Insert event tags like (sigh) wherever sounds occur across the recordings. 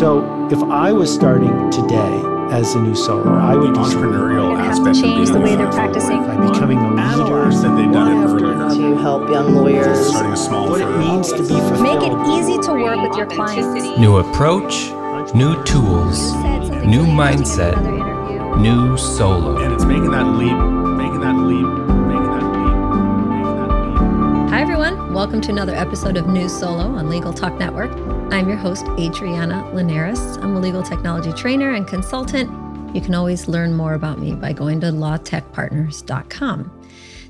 So if I was starting today as a new solo, I would the entrepreneurial It has aspect change the way they're lawyer. practicing. by becoming a leader. Lawyers said they've done it after earlier. to help young lawyers. Starting a small What it means to be fulfilled. Make it easy to work with your clients. New approach, new tools, new mindset, new solo. And it's making that leap, making that leap, making that leap, making that leap. Hi, everyone. Welcome to another episode of New Solo on Legal Talk Network. I'm your host, Adriana Linares. I'm a legal technology trainer and consultant. You can always learn more about me by going to lawtechpartners.com.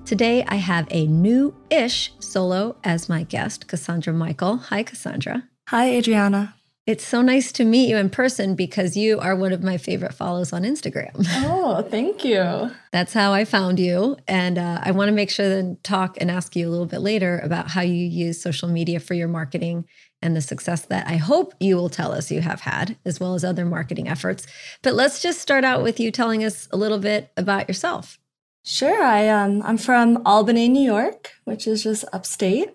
Today, I have a new ish solo as my guest, Cassandra Michel. Hi, Cassandra. Hi, Adriana. It's so nice to meet you in person because you are one of my favorite follows on Instagram. Oh, thank you. That's how I found you. And uh, I want to make sure to talk and ask you a little bit later about how you use social media for your marketing and the success that I hope you will tell us you have had, as well as other marketing efforts. But let's just start out with you telling us a little bit about yourself. Sure. I um I'm from Albany, New York, which is just upstate.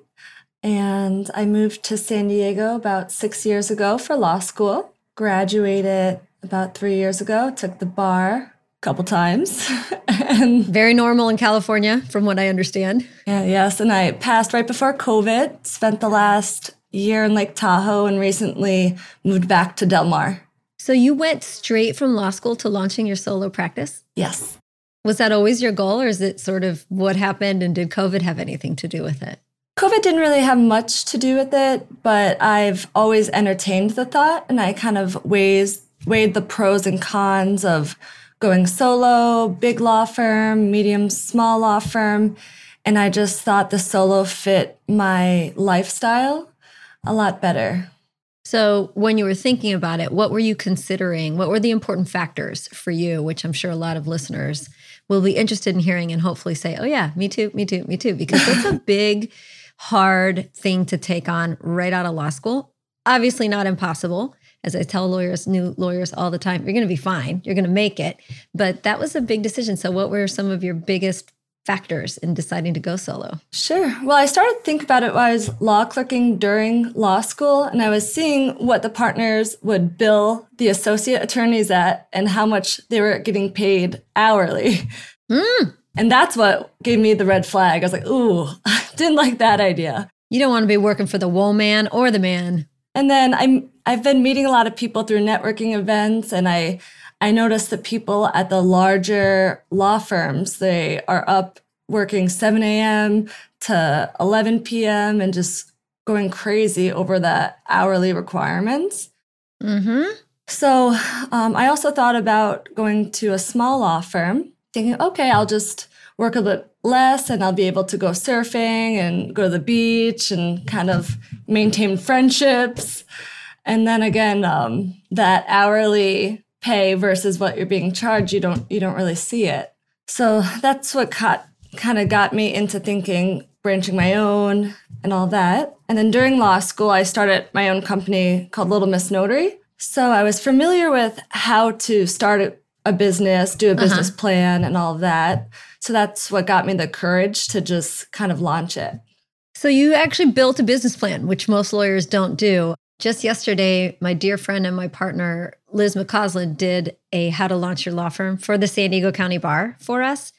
And I moved to San Diego about six years ago for law school. Graduated about three years ago, took the bar a couple times. (laughs) and Very normal in California, from what I understand. yeah, yes, and I passed right before COVID, spent the last year in Lake Tahoe and recently moved back to Del Mar. So you went straight from law school to launching your solo practice. Yes. Was that always your goal, or is it sort of what happened and did COVID have anything to do with it? COVID didn't really have much to do with it, but I've always entertained the thought and I kind of weighs, weighed the pros and cons of going solo, big law firm, medium, small law firm. And I just thought the solo fit my lifestyle a lot better. So, when you were thinking about it, what were you considering? What were the important factors for you, which I'm sure a lot of listeners will be interested in hearing and hopefully say, oh, yeah, me too, me too, me too, because that's a (laughs) big, hard thing to take on right out of law school. Obviously, not impossible. As I tell lawyers, new lawyers all the time, you're going to be fine, you're going to make it. But that was a big decision. So, what were some of your biggest factors in deciding to go solo? Sure. Well, I started to think about it while I was law clerking during law school, and I was seeing what the partners would bill the associate attorneys at and how much they were getting paid hourly. Hmm. And that's what gave me the red flag. I was like, ooh, I (laughs) didn't like that idea. You don't want to be working for the woe man or the man. And then I'm I've been meeting a lot of people through networking events and I I noticed that people at the larger law firms, they are up working 7 a.m. to 11 p.m. and just going crazy over the hourly requirements. Mm-hmm. So um, I also thought about going to a small law firm, thinking, okay, I'll just work a bit less and I'll be able to go surfing and go to the beach and kind of maintain friendships. And then again, um, that hourly pay versus what you're being charged, you don't you don't really see it. So that's what caught, kind of got me into thinking branching my own and all that. And then during law school, I started my own company called Little Miss Notary. So I was familiar with how to start a, a business, do a uh-huh. business plan, and all of that. So that's what got me the courage to just kind of launch it. So you actually built a business plan, which most lawyers don't do. Just yesterday, my dear friend and my partner, Liz McCausland, did a how to launch your law firm for the San Diego County Bar for us.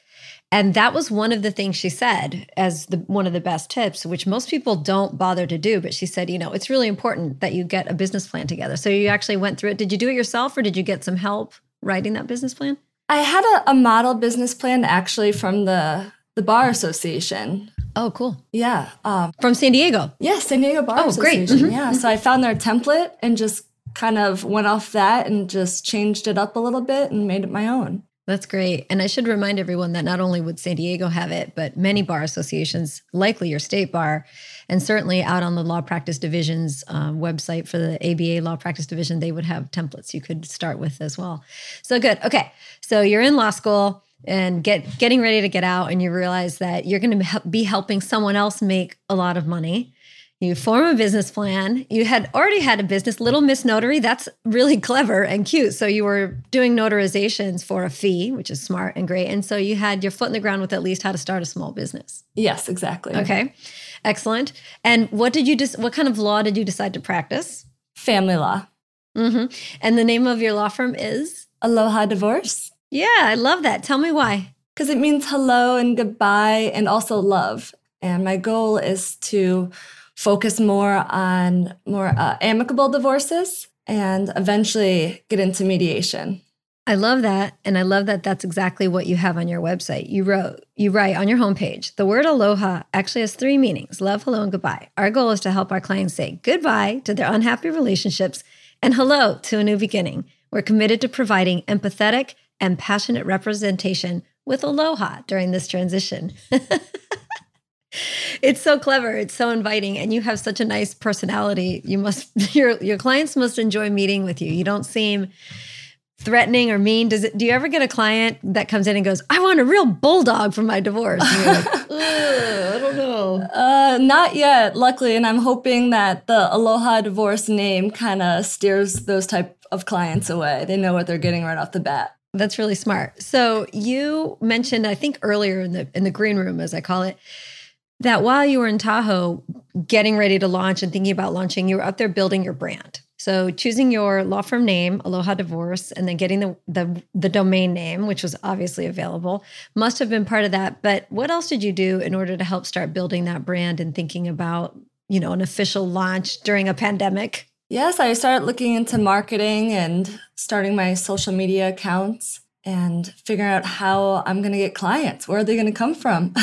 And that was one of the things she said as the one of the best tips, which most people don't bother to do. But she said, you know, it's really important that you get a business plan together. So you actually went through it. Did you do it yourself or did you get some help writing that business plan? I had a, a model business plan actually from the the bar association. Oh, cool. Yeah. Um, From San Diego. yeah, San Diego Bar Oh, great. Mhm. Yeah. So I found their template and just kind of went off that and just changed it up a little bit and made it my own. That's great. And I should remind everyone that not only would San Diego have it, but many bar associations, likely your state bar, and certainly out on the law practice division's um, website for the ABA law practice division, they would have templates you could start with as well. So good. Okay. So you're in law school and get getting ready to get out, and you realize that you're going to be helping someone else make a lot of money. You form a business plan. You had already had a business, Little Miss Notary. That's really (laughs) clever and cute. So you were doing notarizations for a fee, which is smart and great. And so you had your foot in the ground with at least how to start a small business. Yes, exactly. Okay, excellent. And what did you just? What kind of law did you decide to practice? Family law. hmm And the name of your law firm is? Aloha Divorce. Yeah, I love that. Tell me why. Because it means hello and goodbye and also love. And my goal is to focus more on more uh, amicable divorces and eventually get into mediation. I love that. And I love that that's exactly what you have on your website. You wrote, you write on your homepage, the word aloha actually has three meanings love, hello, and goodbye. Our goal is to help our clients say goodbye to their unhappy relationships and hello to a new beginning. We're committed to providing empathetic and passionate representation with aloha during this transition. (laughs) it's so clever it's so inviting and you have such a nice personality you must (laughs) your your clients must enjoy meeting with you you don't seem threatening or mean does it do you ever get a client that comes in and goes i want a real bulldog for my divorce and you're like (laughs) i don't know Uh, not yet, luckily, and I'm hoping that the Aloha Divorce name kind of steers those type of clients away. They know what they're getting right off the bat. That's really smart. So you mentioned i think earlier in the in the green room as i call it that while you were in tahoe getting ready to launch and thinking about launching you were up there building your brand. So choosing your law firm name aloha divorce and then getting the, the the domain name which was obviously available must have been part of that. But what else did you do in order to help start building that brand and thinking about you know an official launch during a pandemic Yes, I started looking into marketing and starting my social media accounts and figuring out how I'm going to get clients. Where are they going to come from?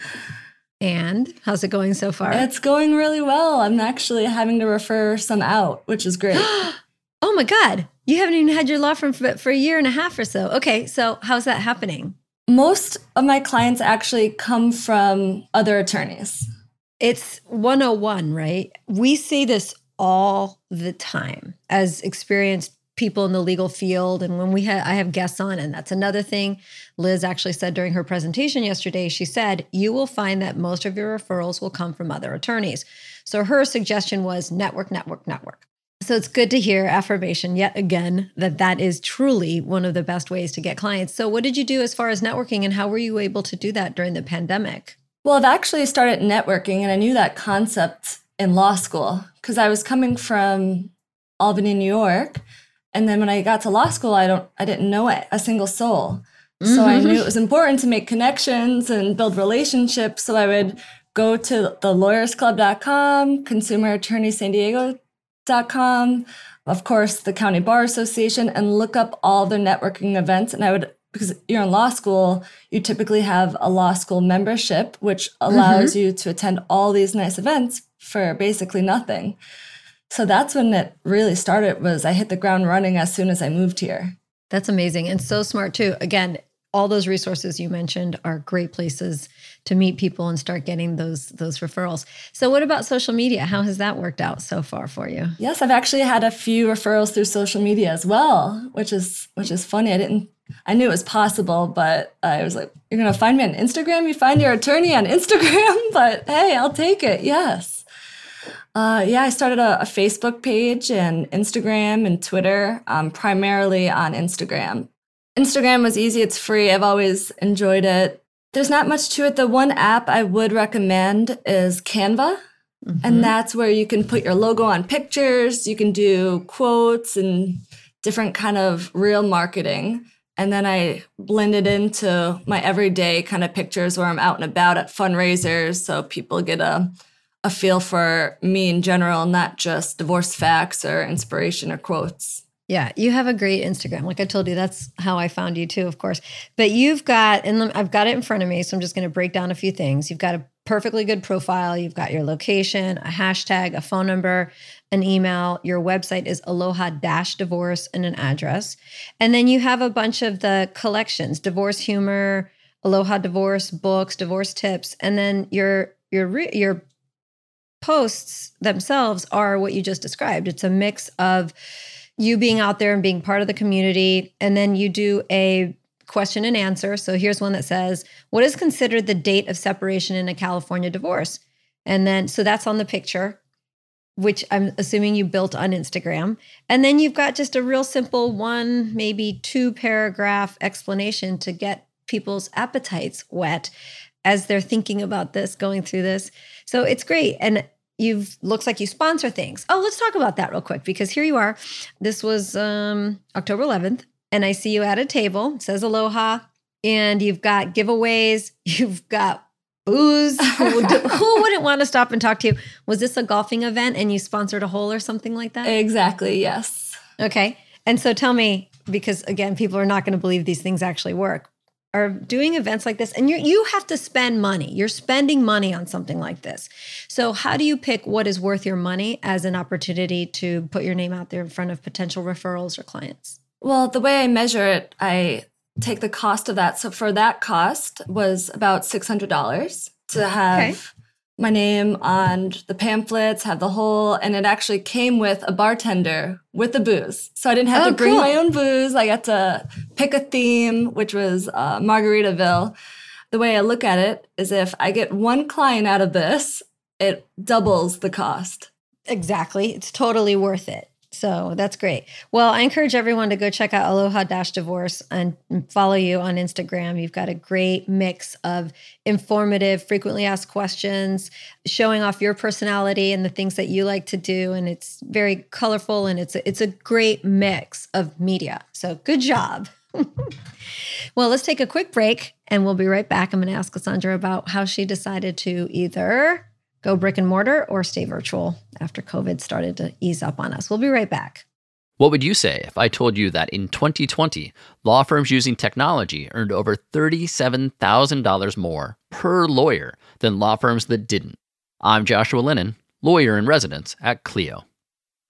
(laughs) and how's it going so far it's going really well. I'm actually having to refer some out, which is great. (gasps) Oh my God. You haven't even had your law firm for, for a year and a half or so. Okay. So, how's that happening? Most of my clients actually come from other attorneys. It's 101, right? We see this all the time as experienced people in the legal field. And when we had, I have guests on, and that's another thing Liz actually said during her presentation yesterday. She said, You will find that most of your referrals will come from other attorneys. So, her suggestion was network, network, network. So it's good to hear affirmation yet again that that is truly one of the best ways to get clients. So what did you do as far as networking and how were you able to do that during the pandemic? Well, I've actually started networking, and I knew that concept in law school because I was coming from Albany, New York, and then when I got to law school, I don't, I didn't know it, a single soul. So I knew mm-hmm. it was important to make connections and build relationships. So I would go to the lawyersclub.com, consumerattorneysandiego.com, of course, the County Bar Association, and look up all their networking events. And I would, because you're in law school, you typically have a law school membership, which allows mm-hmm. you to attend all these nice events for basically nothing. So that's when it really started was I hit the ground running as soon as I moved here. That's amazing and so smart too. Again, all those resources you mentioned are great places to meet people and start getting those those referrals. So what about social media? How has that worked out so far for you? Yes, I've actually had a few referrals through social media as well, which is which is funny. I didn't I knew it was possible, but I was like, you're gonna find me on Instagram? You find your attorney on Instagram? (laughs) But hey, I'll take it. Yes. Uh, yeah, I started a, a Facebook page and Instagram and Twitter, um, primarily on Instagram. Instagram was easy, it's free. I've always enjoyed it. There's not much to it. The one app I would recommend is Canva. And mm-hmm. that's where you can put your logo on pictures, you can do quotes and different kind of real marketing. And then I blend it into my everyday kind of pictures where I'm out and about at fundraisers so people get a a feel for me in general, not just divorce facts or inspiration or quotes. Yeah, you have a great Instagram. Like I told you, that's how I found you too, of course. But you've got, and I've got it in front of me, so I'm just going to break down a few things. You've got a perfectly good profile. You've got your location, a hashtag, a phone number, an email. Your website is aloha dash divorce and an address. And then you have a bunch of the collections, divorce humor, aloha divorce books, divorce tips, and then your your your posts themselves are what you just described. It's a mix of you being out there and being part of the community. And then you do a question and answer. So here's one that says, What is considered the date of separation in a California divorce? And then, so that's on the picture, which I'm assuming you built on Instagram. And then you've got just a real simple one, maybe two paragraph explanation to get people's appetites wet as they're thinking about this, going through this. So it's great. And you've looks like you sponsor things. Oh, let's talk about that real quick because here you are. This was um, October 11th, and I see you at a table. It says Aloha, and you've got giveaways. (laughs) You've got booze. (laughs) who, would, who wouldn't want to stop and talk to you? Was this a golfing event and you sponsored a hole or something like that? Exactly, yes. Okay. And so tell me, because again, people are not going to believe these things actually work. Are doing events like this, and you you have to spend money. You're spending money on something like this. So how do you pick what is worth your money as an opportunity to put your name out there in front of potential referrals or clients? Well, the way I measure it, I take the cost of that. So for that cost was about six hundred dollars to have Okay. My name on the pamphlets, have the whole, and it actually came with a bartender with the booze. So I didn't have Oh, to bring cool. my own booze. I got to pick a theme, which was uh, Margaritaville. The way I look at it is if I get one client out of this, it doubles the cost. Exactly. It's totally worth it. So that's great. Well, I encourage everyone to go check out Aloha Dash Divorce and follow you on Instagram. You've got a great mix of informative, frequently asked questions, showing off your personality and the things that you like to do. And it's very colorful and it's a, it's a great mix of media. So good job. (laughs) well, let's take a quick break and we'll be right back. I'm going to ask Cassandra about how she decided to either go brick and mortar or stay virtual after COVID started to ease up on us. We'll be right back. What would you say if I told you that in 2020, law firms using technology earned over $37,000 more per lawyer than law firms that didn't? I'm Joshua Lennon, lawyer in residence at Clio.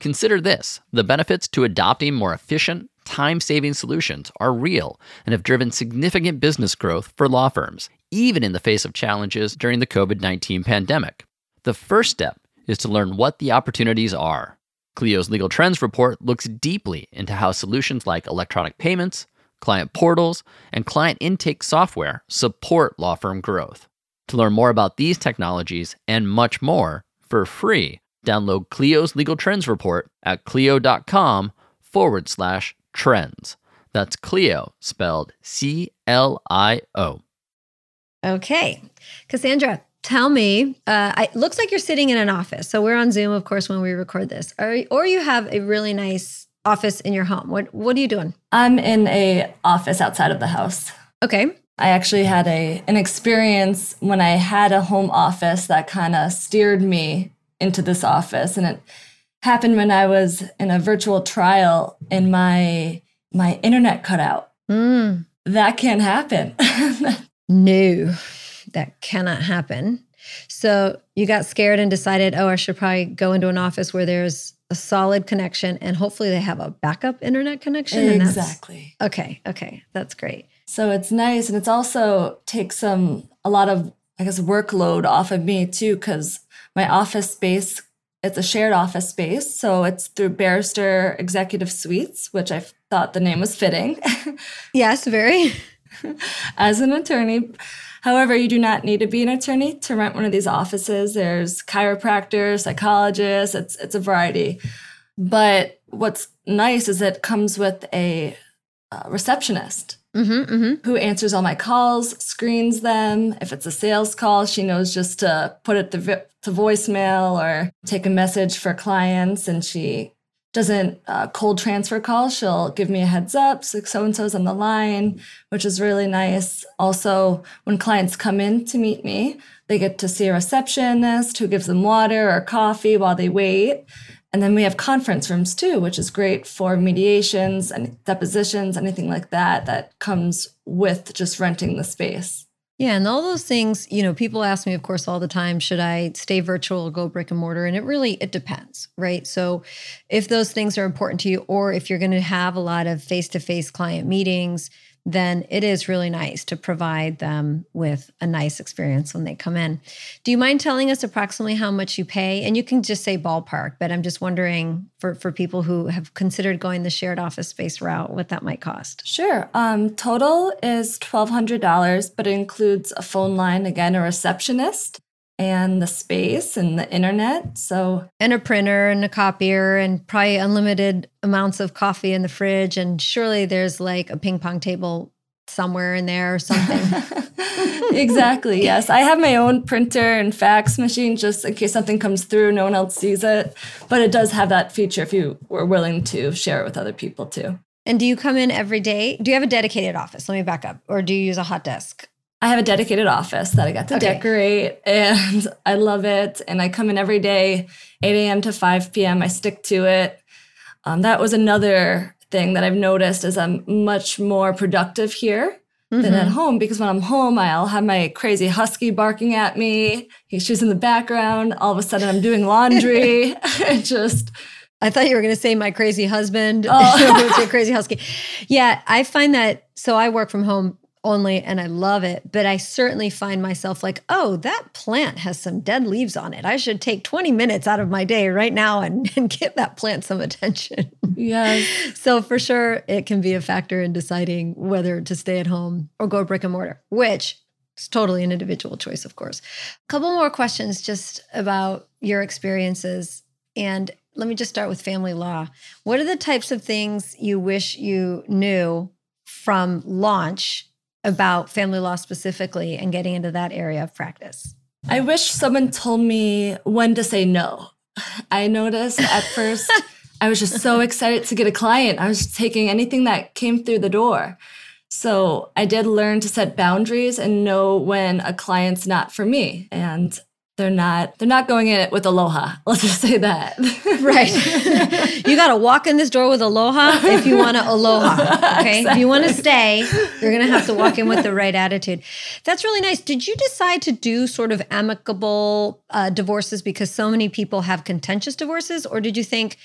Consider this the benefits to adopting more efficient, time saving solutions are real and have driven significant business growth for law firms, even in the face of challenges during the COVID 19 pandemic. The first step is to learn what the opportunities are. Clio's Legal Trends report looks deeply into how solutions like electronic payments, client portals, and client intake software support law firm growth. To learn more about these technologies and much more for free, download Clio's Legal Trends report at clio.com forward slash trends. That's Clio, spelled C L I O. Okay. Cassandra, tell me, uh, it looks like you're sitting in an office. So we're on Zoom, of course, when we record this. Or, or you have a really nice office in your home. What, what are you doing? I'm in a office outside of the house. Okay. I actually had a an experience when I had a home office that kind of steered me into this office and it happened when I was in a virtual trial and my my internet cut out. Mm. That can't happen. (laughs) No, that cannot happen. So you got scared and decided, oh, I should probably go into an office where there's a solid connection and hopefully they have a backup internet connection. and that's- exactly. Okay. Okay. That's great. So it's nice and it's also takes some a lot of I guess workload off of me too cuz my office space it's a shared office space so it's through Barrister Executive Suites which I thought the name was fitting (laughs) Yes, very. (laughs) as an attorney. However, you do not need to be an attorney to rent one of these offices. There's chiropractors, psychologists, it's it's a variety. But what's nice is it comes with a uh, receptionist Mm-hmm, mm-hmm. who answers all my calls, screens them. If it's a sales call, she knows just to put it to, to voicemail or take a message for clients. And she doesn't uh, cold transfer calls. She'll give me a heads up, so so and so's on the line, which is really nice. Also, when clients come in to meet me, they get to see a receptionist who gives them water or coffee while they wait. And then we have conference rooms too, which is great for mediations and depositions, anything like that, that comes with just renting the space. Yeah, and all those things, you know, people ask me, of course, all the time, should I stay virtual or go brick and mortar? And it really it depends, right? So if those things are important to you, or if you're going to have a lot of face-to-face client meetings, then it is really nice to provide them with a nice experience when they come in. Do you mind telling us approximately how much you pay? And you can just say ballpark, but I'm just wondering for, for people who have considered going the shared office space route, what that might cost. Sure. Um, total is $1,200, but it includes a phone line, again, a receptionist, and the space and the internet. So, and a printer and a copier and probably unlimited amounts of coffee in the fridge and surely there's like a ping pong table somewhere in there or something. (laughs) exactly. Yes. I have my own printer and fax machine just in case something comes through, no one else sees it. But it does have that feature if you were willing to share it with other people too. and do you come in every day? Do you have a dedicated office? Let me back up. Or do you use a hot desk? I have a dedicated office that I got to Okay. decorate and (laughs) I love it. And I come in every day, 8 a.m. to 5 p.m. I stick to it. Um, that was another thing that I've noticed is I'm much more productive here than at home because when I'm home, I'll have my crazy husky barking at me. He's she's in the background. All of a sudden, I'm doing laundry. it (laughs) (laughs) just I thought you were going to say my crazy husband. Oh. Your crazy husky. Yeah, I find that. So I work from home only and I love it. But I certainly find myself like, oh, that plant has some dead leaves on it. I should take 20 minutes out of my day right now and, (laughs) and give that plant some attention. yes. (laughs) so for sure, it can be a factor in deciding whether to stay at home or go brick and mortar, which is totally an individual choice, of course. A couple more questions just about your experiences. And let me just start with family law. What are the types of things you wish you knew from launch about family law specifically and getting into that area of practice? I wish someone told me when to say no. I noticed at first (laughs) I was just so excited to get a client. I was taking anything that came through the door. So I did learn to set boundaries and know when a client's not for me. And they're not they're not going in it with aloha. (laughs) Let's just say that. (laughs) Right. (laughs) you got to walk in this door with aloha if you want to aloha. Okay. If you want to stay, you're going to have to walk in with the right attitude. That's really nice. Did you decide to do sort of amicable uh, divorces because so many people have contentious divorces? Or did you think,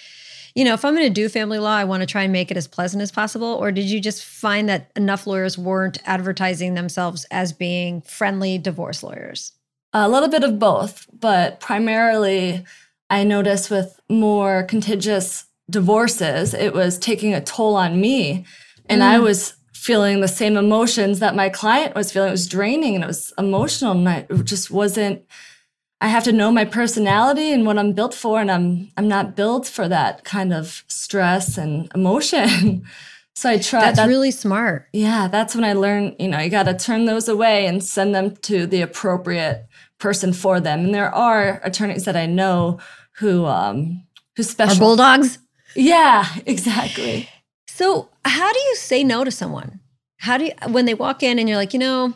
you know, if I'm going to do family law, I want to try and make it as pleasant as possible? Or did you just find that enough lawyers weren't advertising themselves as being friendly divorce lawyers? A little bit of both, but primarily I noticed with more contentious divorces, it was taking a toll on me. And I mm. was feeling the same emotions that my client was feeling. It was draining and it was emotional. And I, it just wasn't, I have to know my personality and what I'm built for. And I'm I'm not built for that kind of stress and emotion. (laughs) so I tried That's that- really smart. yeah, that's when I learned, you know, you got to turn those away and send them to the appropriate person for them. And there are attorneys that I know who um who Are special bulldogs? Yeah, exactly. So, how do you say no to someone? How do you, when they walk in and you're like, you know,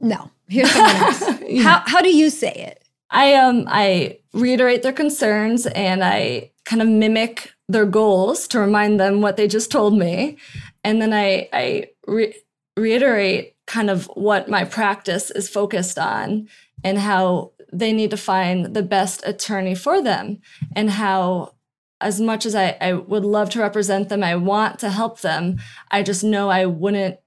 no, here's someone else. (laughs) How how do you say it? I um I reiterate their concerns and I kind of mimic their goals to remind them what they just told me, and then I I re- reiterate kind of what my practice is focused on and how they need to find the best attorney for them and how as much as I, I would love to represent them, I want to help them. I just know I wouldn't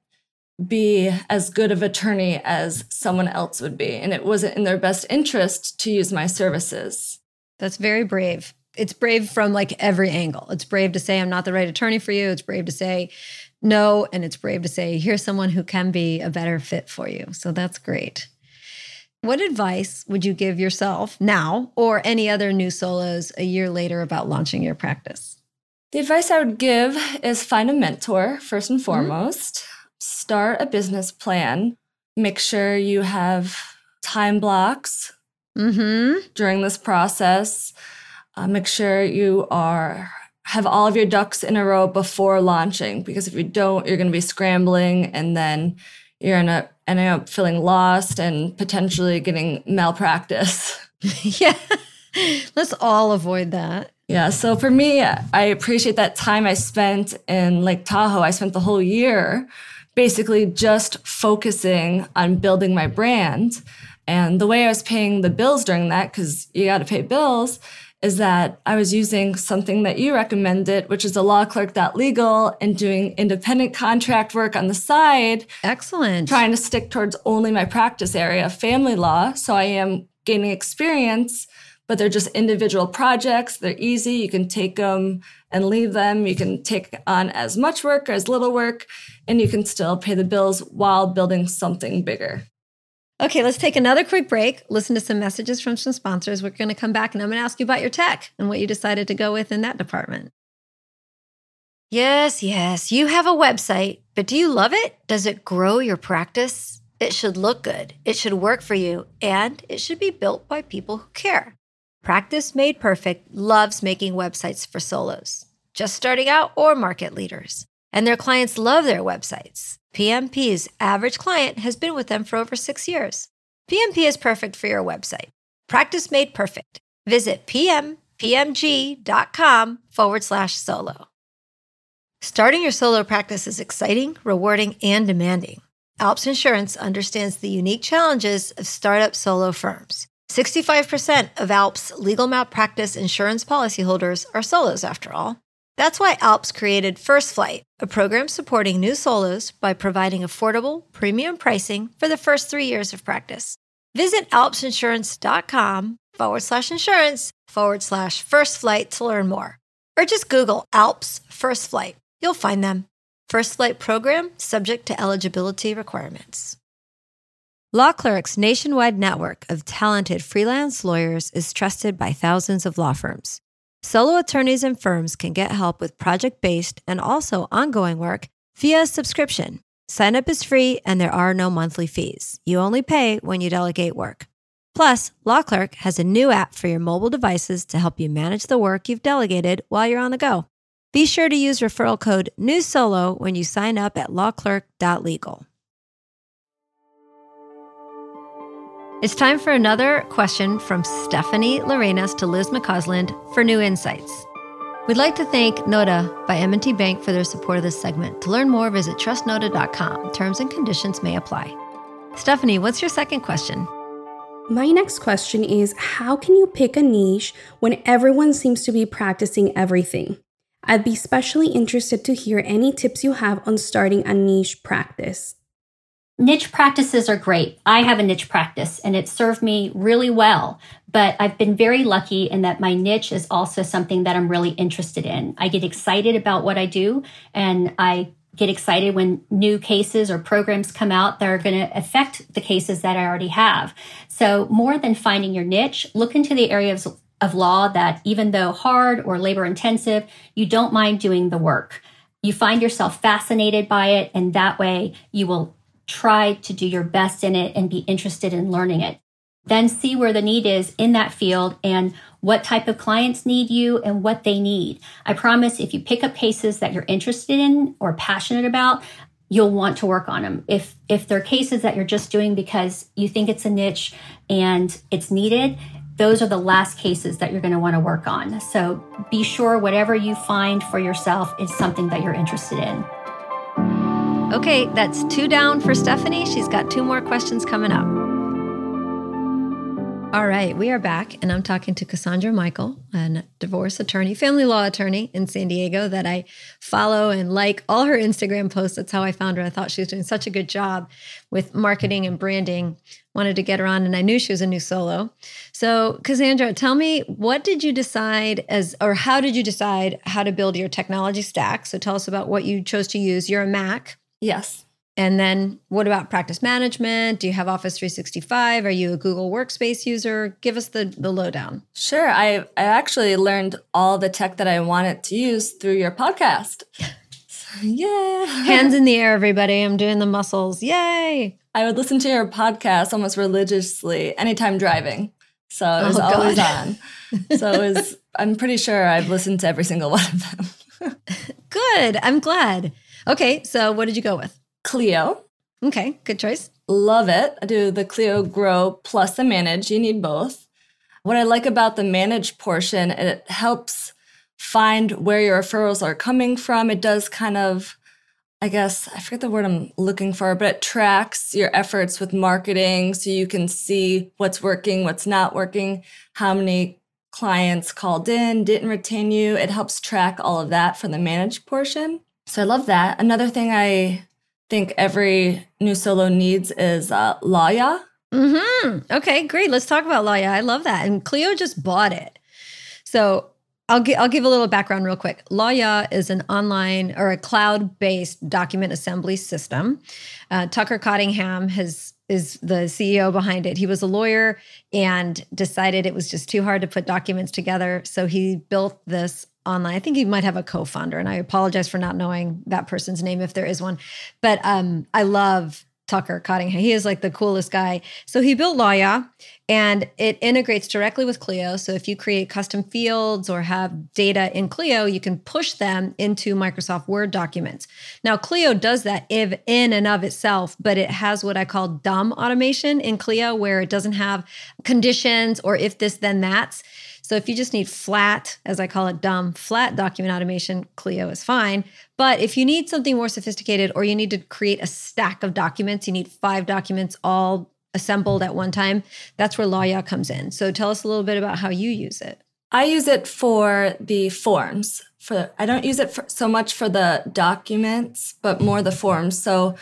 be as good of attorney as someone else would be. And it wasn't in their best interest to use my services. That's very brave. It's brave from like every angle. It's brave to say I'm not the right attorney for you. It's brave to say no, and it's brave to say here's someone who can be a better fit for you. So that's great. What advice would you give yourself now or any other new solos a year later about launching your practice? The advice I would give is find a mentor first and foremost. Start a business plan. Make sure you have time blocks Mm-hmm. during this process. Uh, make sure you are have all of your ducks in a row before launching because if you don't, you're going to be scrambling and then you're gonna ending up feeling lost and potentially getting malpractice. (laughs) yeah. Let's all avoid that. Yeah, so for me, I appreciate that time I spent in Lake Tahoe. I spent the whole year basically just focusing on building my brand. And the way I was paying the bills during that, because you got to pay bills, is that I was using something that you recommended, which is a law clerk legal, and doing independent contract work on the side Excellent. trying to stick towards only my practice area, family law. So I am gaining experience, but they're just individual projects. They're easy. You can take them and leave them. You can take on as much work or as little work, and you can still pay the bills while building something bigger. Okay, let's take another quick break, listen to some messages from some sponsors. We're going to come back and I'm going to ask you about your tech and what you decided to go with in that department. Yes, yes, you have a website, But do you love it? Does it grow your practice? It should look good, it should work for you, and it should be built by people who care. Practice Made Perfect loves making websites for solos, just starting out or market leaders. And their clients love their websites. PMP's average client has been with them for over six years. PMP is perfect for your website. Practice Made Perfect. Visit pmpmg.com forward slash solo. Starting your solo practice is exciting, rewarding, and demanding. Alps Insurance understands the unique challenges of startup solo firms. 65% of Alps legal malpractice insurance policyholders are solos, after all. That's why Alps created First Flight, a program supporting new solos by providing affordable, premium pricing for the first three years of practice. Visit alpsinsurance.com forward slash insurance forward slash first flight to learn more. Or just Google Alps First Flight. You'll find them. First Flight program subject to eligibility requirements. Law Clerk's nationwide network of talented freelance lawyers is trusted by thousands of law firms. Solo attorneys and firms can get help with project based and also ongoing work via subscription. Sign up is free and there are no monthly fees. You only pay when you delegate work. Plus, Law Clerk has a new app for your mobile devices to help you manage the work you've delegated while you're on the go. Be sure to use referral code NEWSOLO when you sign up at lawclerk.legal. It's time for another question from Stephanie Larenas to Liz McCausland for new insights. We'd like to thank Nota by M&T Bank for their support of this segment. To learn more, visit trustnota.com. Terms and conditions may apply. Stephanie, what's your second question? My next question is How can you pick a niche when everyone seems to be practicing everything? I'd be especially interested to hear any tips you have on starting a niche practice. Niche practices are great. I have a niche practice and it served me really well. But I've been very lucky in that my niche is also something that I'm really interested in. I get excited about what I do and I get excited when new cases or programs come out that are going to affect the cases that I already have. So more than finding your niche, look into the areas of law that even though hard or labor intensive, you don't mind doing the work. You find yourself fascinated by it and that way you will try to do your best in it and be interested in learning it. Then see where the need is in that field and what type of clients need you and what they need. I promise if you pick up cases that you're interested in or passionate about, you'll want to work on them. If if they're cases that you're just doing because you think it's a niche and it's needed, those are the last cases that you're going to want to work on. So be sure whatever you find for yourself is something that you're interested in. Okay, that's two down for Stephanie. She's got two more questions coming up. All right, we are back, and I'm talking to Cassandra Michel, a divorce attorney, family law attorney in San Diego that I follow and like all her Instagram posts. That's how I found her. I thought she was doing such a good job with marketing and branding. Wanted to get her on, and I knew she was a new solo. So, Cassandra, tell me, what did you decide as, or how did you decide how to build your technology stack? So, tell us about what you chose to use. You're a Mac. Yes. And then what about practice management? Do you have Office 365? Are you a Google Workspace user? Give us the, the lowdown. Sure. I, I actually learned all the tech that I wanted to use through your podcast. (laughs) yeah. Hands in the air, (laughs) everybody. I'm doing the muscles. Yay. I would listen to your podcast almost religiously anytime driving. So it was Oh, always on. (laughs) So it was, I'm pretty sure I've listened to every single one of them. Good. I'm glad. Okay. So what did you go with? Clio. Okay. Good choice. Love it. I do the Clio Grow plus the Manage. You need both. What I like about the Manage portion, it helps find where your referrals are coming from. It does kind of, I guess, I forget the word I'm looking for, but it tracks your efforts with marketing so you can see what's working, what's not working, how many clients called in, didn't retain you. It helps track all of that for the Manage portion. So I love that. Another thing I think every new solo needs is uh, Lawyaw. hmm Okay, great. Let's talk about Lawyaw. I love that. And Clio just bought it. So I'll, gi- I'll give a little background real quick. Lawyaw is an online or a cloud based document assembly system. Uh, Tucker Cottingham has is the CEO behind it. He was a lawyer and decided it was just too hard to put documents together. So he built this online. I think he might have a co-founder, and I apologize for not knowing that person's name if there is one. But um, I love Tucker Cottingham. He is like the coolest guy. So he built Lawyaw and it integrates directly with Clio. So if you create custom fields or have data in Clio, you can push them into Microsoft Word documents. Now, Clio does that if in and of itself, but it has what I call dumb automation in Clio where it doesn't have conditions or if this, then that's. So if you just need flat, as I call it, dumb, flat document automation, Clio is fine. But if you need something more sophisticated or you need to create a stack of documents, you need five documents all assembled at one time, that's where Lawyaw comes in. So tell us a little bit about how you use it. I use it for the forms. For I don't use it for, so much for the documents, but more the forms. So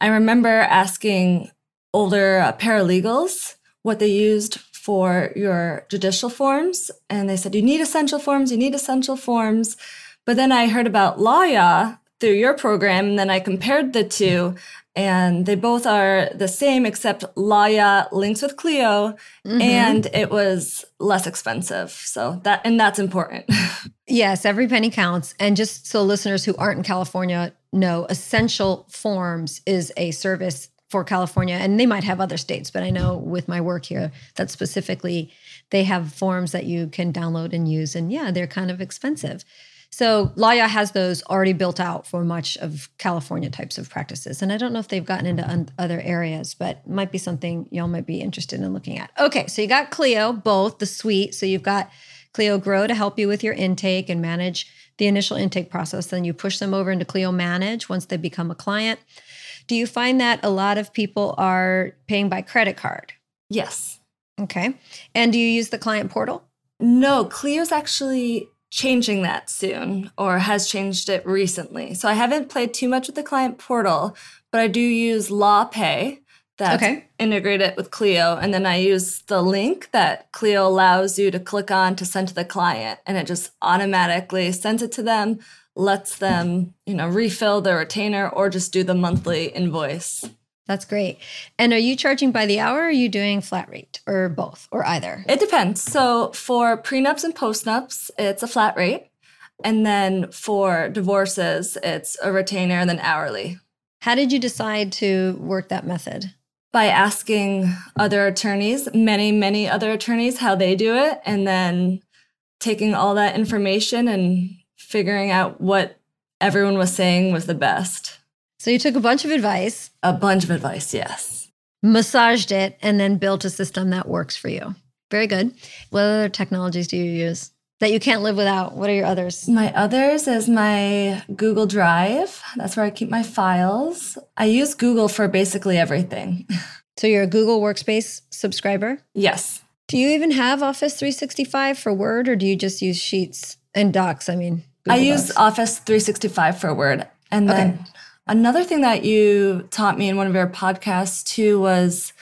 I remember asking older uh, paralegals what they used for your judicial forms. And they said, you need essential forms, you need essential forms. But then I heard about Lawyaw through your program, and then I compared the two, and they both are the same, except Lawyaw links with Clio, mm-hmm. and it was less expensive. So that, and that's important. (laughs) yes, every penny counts. And just so listeners who aren't in California know, Essential Forms is a service for California, and they might have other states, but I know with my work here that specifically they have forms that you can download and use. And yeah, they're kind of expensive. So Lawyaw has those already built out for much of California types of practices. And I don't know if they've gotten into un- other areas, but might be something y'all might be interested in looking at. Okay, so you got Clio, both the suite. So you've got Clio Grow to help you with your intake and manage the initial intake process. Then you push them over into Clio Manage once they become a client. Do you find that a lot of people are paying by credit card? Yes. Okay. And do you use the client portal? No, Clio's actually changing that soon or has changed it recently. So I haven't played too much with the client portal, but I do use LawPay that okay. integrate it with Clio. And then I use the link that Clio allows you to click on to send to the client. And it just automatically sends it to them lets them, you know, refill their retainer or just do the monthly invoice. That's great. And are you charging by the hour or are you doing flat rate or both or either? It depends. So for prenups and postnups, it's a flat rate. And then for divorces, it's a retainer and then hourly. How did you decide to work that method? By asking other attorneys, many, many other attorneys, how they do it, and then taking all that information and figuring out what everyone was saying was the best. So you took a bunch of advice, a bunch of advice, yes. Massaged it and then built a system that works for you. Very good. What other technologies do you use that you can't live without? What are your others? My others is my Google Drive. That's where I keep my files. I use Google for basically everything. So you're a Google Workspace subscriber? Yes. Do you even have Office 365 for Word or do you just use Sheets and Docs? I mean, Google I use Office 365 for Word. And then okay. another thing that you taught me in one of your podcasts too was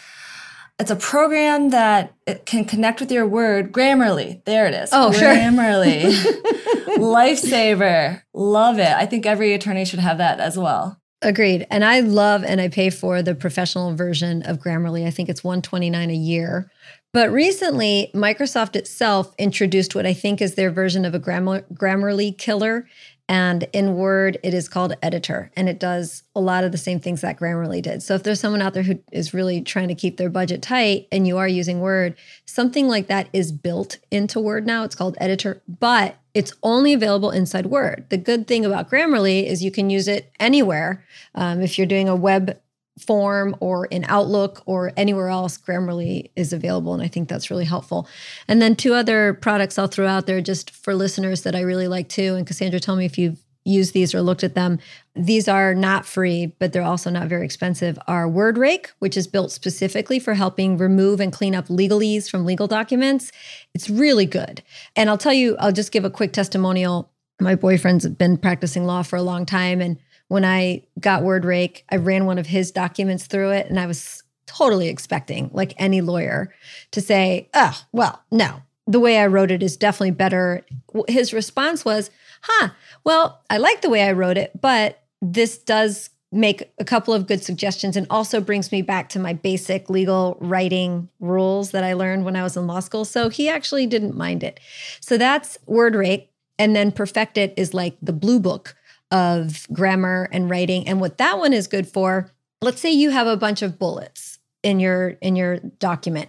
it's a program that it can connect with your Word. Grammarly. There it is. Oh, Grammarly. sure. (laughs) Lifesaver. Love it. I think every attorney should have that as well. Agreed. And I love and I pay for the professional version of Grammarly. I think it's 129 a year. But recently, Microsoft itself introduced what I think is their version of a Grammar- Grammarly killer. And in Word, it is called Editor, and it does a lot of the same things that Grammarly did. So if there's someone out there who is really trying to keep their budget tight and you are using Word, something like that is built into Word now. It's called Editor, but it's only available inside Word. The good thing about Grammarly is you can use it anywhere. Um, if you're doing a web form or in Outlook or anywhere else, Grammarly is available. And I think that's really helpful. And then two other products I'll throw out there just for listeners that I really like too. And Cassandra, tell me if you've used these or looked at them. These are not free, but they're also not very expensive. Are WordRake, which is built specifically for helping remove and clean up legalese from legal documents. It's really good. And I'll tell you, I'll just give a quick testimonial. My boyfriend's been practicing law for a long time and when I got WordRake, I ran one of his documents through it and I was totally expecting, like any lawyer, to say, oh, well, no, the way I wrote it is definitely better. His response was, huh, well, I like the way I wrote it, but this does make a couple of good suggestions and also brings me back to my basic legal writing rules that I learned when I was in law school. So he actually didn't mind it. So that's WordRake. And then PerfectIt is like the blue book of grammar and writing. And what that one is good for, let's say you have a bunch of bullets in your in your document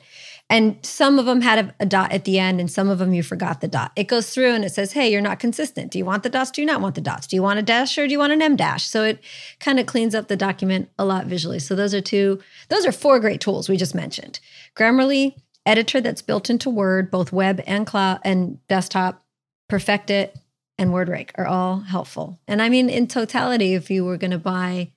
and some of them had a, a, dot at the end and some of them you forgot the dot. It goes through and it says hey you're not consistent. Do you want the dots? Do you not want the dots? Do you want a dash or do you want an em dash? So it kind of cleans up the document a lot visually. So those are two those are four great tools we just mentioned. Grammarly editor that's built into word both web and cloud and desktop PerfectIt and WordRake are all helpful and i mean in totality if you were going to buy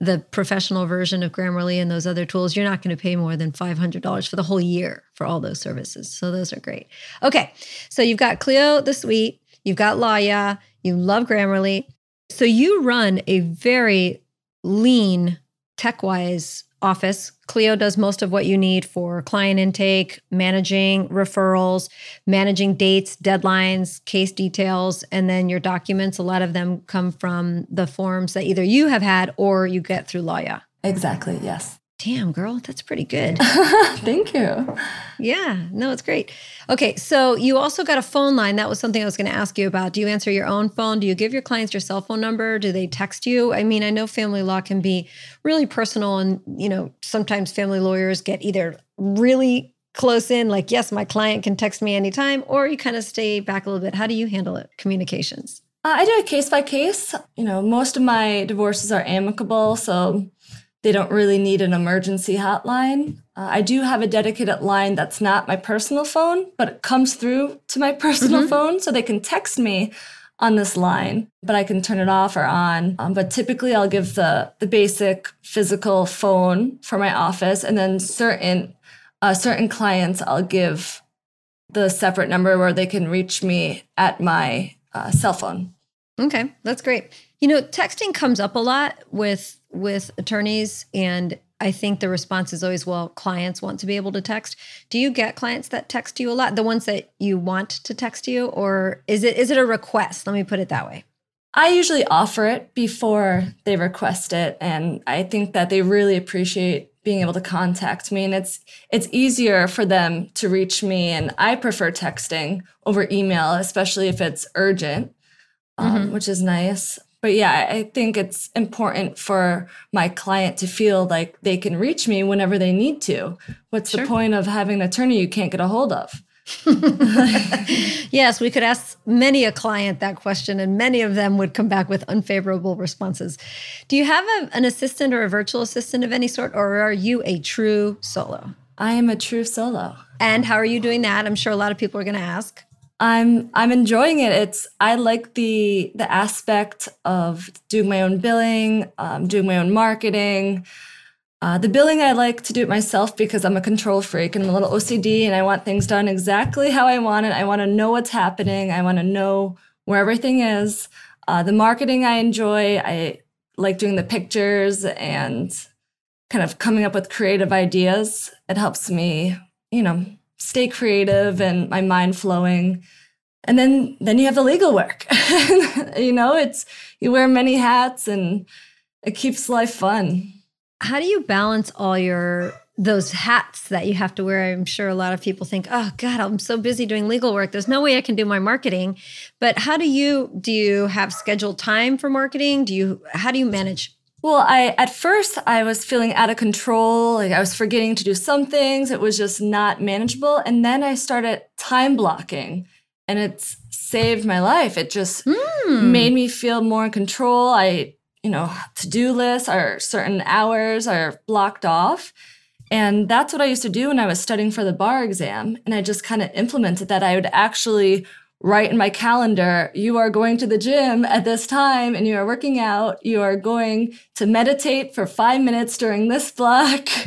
the professional version of Grammarly and those other tools, you're not going to pay more than $500 for the whole year for all those services. So those are great. Okay. So you've got Clio the suite, you've got Lawyaw, you love Grammarly. So you run a very lean tech wise office. Clio does most of what you need for client intake, managing referrals, managing dates, deadlines, case details, and then your documents. A lot of them come from the forms that either you have had or you get through Lawyaw. Exactly, yes. Damn, girl, that's pretty good. (laughs) Thank you. Yeah, no, it's great. Okay, so you also got a phone line. That was something I was going to ask you about. Do you answer your own phone? Do you give your clients your cell phone number? Do they text you? I mean, I know family law can be really personal, and you know, sometimes family lawyers get either really close in, like, yes, my client can text me anytime, or you kind of stay back a little bit. How do you handle it? Communications. Uh, I do it case by case. You know, most of my divorces are amicable, so they don't really need an emergency hotline. Uh, I do have a dedicated line that's not my personal phone, but it comes through to my (laughs) personal mm-hmm. phone so they can text me on this line, but I can turn it off or on. Um, but typically, I'll give the the basic physical phone for my office, and then certain uh, certain clients, I'll give the separate number where they can reach me at my uh, cell phone. Okay, that's great. You know, texting comes up a lot with with attorneys and I think the response is always, well, clients want to be able to text. Do you get clients that text you a lot? The ones that you want to text you, or is it is it a request? Let me put it that way. I usually offer it before they request it, and I think that they really appreciate being able to contact me, and it's it's easier for them to reach me. And I prefer texting over email, especially if it's urgent, um, mm-hmm. which is nice but yeah, I think it's important for my client to feel like they can reach me whenever they need to. What's sure. the point of having an attorney you can't get a hold of? (laughs) yes, we could ask many a client that question, and many of them would come back with unfavorable responses. Do you have a, an assistant or a virtual assistant of any sort, or are you a true solo? I am a true solo. And how are you doing that? I'm sure a lot of people are going to ask. I'm I'm enjoying it. It's I like the the aspect of doing my own billing, um, doing my own marketing. Uh, the billing I like to do it myself because I'm a control freak and I'm a little OCD and I want things done exactly how I want it. I want to know what's happening. I want to know where everything is. Uh, the marketing I enjoy. I like doing the pictures and kind of coming up with creative ideas. It helps me, you know, stay creative and my mind flowing. And then then you have the legal work. (laughs) You know it's you wear many hats and it keeps life fun. How do you balance all your those hats that you have to wear? I'm sure a lot of people think oh god i'm so busy doing legal work. There's no way i can do my marketing. But how do you do you have scheduled time for marketing? Do you how do you manage well, I at first I was feeling out of control, like I was forgetting to do some things. It was just not manageable. And then I started time blocking and it's saved my life. It just mm. made me feel more in control. I, you know, to-do lists are certain hours are blocked off. And that's what I used to do when I was studying for the bar exam. And I just kind of implemented that. I would actually write in my calendar, you are going to the gym at this time and you are working out. You are going to meditate for five minutes during this block. (laughs)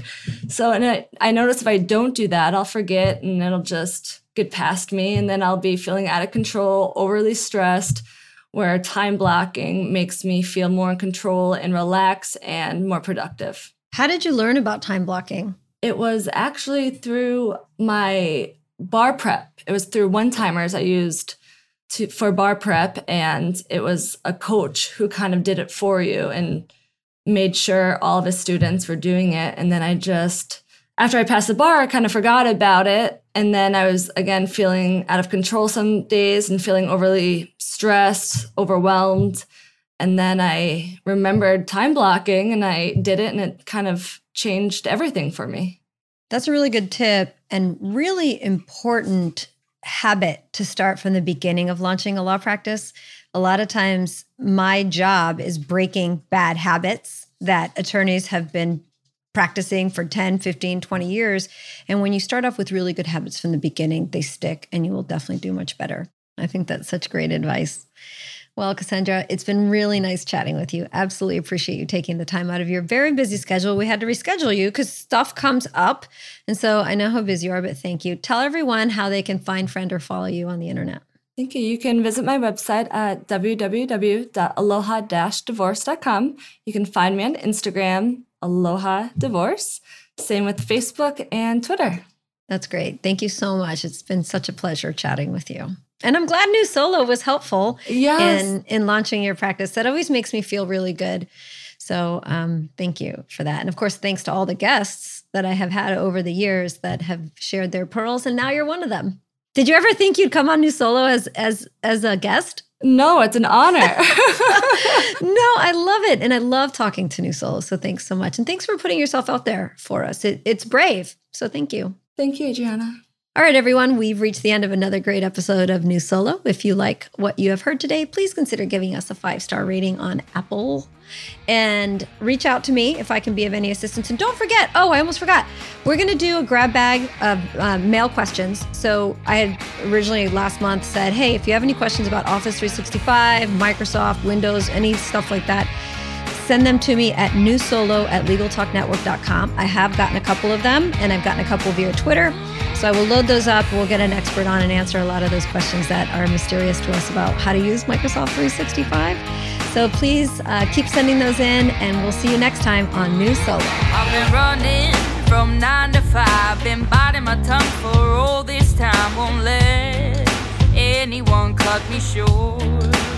So, and I, I notice if I don't do that, I'll forget and it'll just get past me. And then I'll be feeling out of control, overly stressed, where time blocking makes me feel more in control and relax and more productive. How did you learn about time blocking? It was actually through my bar prep. It was through one timers I used to for bar prep, and it was a coach who kind of did it for you and made sure all his students were doing it. And then I just after I passed the bar, I kind of forgot about it. And then I was again feeling out of control some days and feeling overly stressed, overwhelmed. And then I remembered time blocking and I did it, and it kind of changed everything for me. That's a really good tip and really important habit to start from the beginning of launching a law practice. A lot of times, my job is breaking bad habits that attorneys have been practicing for 10, 15, 20 years. And when you start off with really good habits from the beginning, they stick and you will definitely do much better. I think that's such great advice. Well, Cassandra, it's been really nice chatting with you. Absolutely appreciate you taking the time out of your very busy schedule. We had to reschedule you because stuff comes up. And so I know how busy you are, but thank you. Tell everyone how they can find, friend, or follow you on the internet. Thank you. You can visit my website at www.aloha-divorce.com. You can find me on Instagram, Aloha Divorce. Same with Facebook and Twitter. That's great. Thank you so much. It's been such a pleasure chatting with you. And I'm glad New Solo was helpful yes. in, in launching your practice. That always makes me feel really good. So um, thank you for that. And of course, thanks to all the guests that I have had over the years that have shared their pearls. And now you're one of them. Did you ever think you'd come on New Solo as as as a guest? No, it's an honor. (laughs) (laughs) no, I love it. And I love talking to New Solo. So thanks so much. And thanks for putting yourself out there for us. It, it's brave. So thank you. Thank you, Adriana. All right, everyone, we've reached the end of another great episode of New Solo. If you like what you have heard today, please consider giving us a five star rating on Apple and reach out to me if I can be of any assistance. And don't forget, oh, I almost forgot, we're going to do a grab bag of uh, mail questions. So I had originally last month said, hey, if you have any questions about Office 365, Microsoft, Windows, any stuff like that, send them to me at newsolo at legaltalknetwork.com. I have gotten a couple of them and I've gotten a couple via Twitter. So I will load those up. We'll get an expert on and answer a lot of those questions that are mysterious to us about how to use Microsoft 365. So please uh, keep sending those in, and we'll see you next time on New Solo. I've been running from nine to five, been biting my tongue for all this time. Won't let anyone cut me short.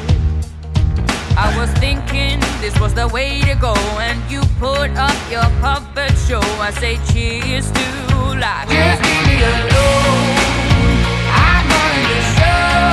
I was thinking this was the way to go, and you put up your puppet show. I say cheers to life. Just leave me alone. I'm running the show.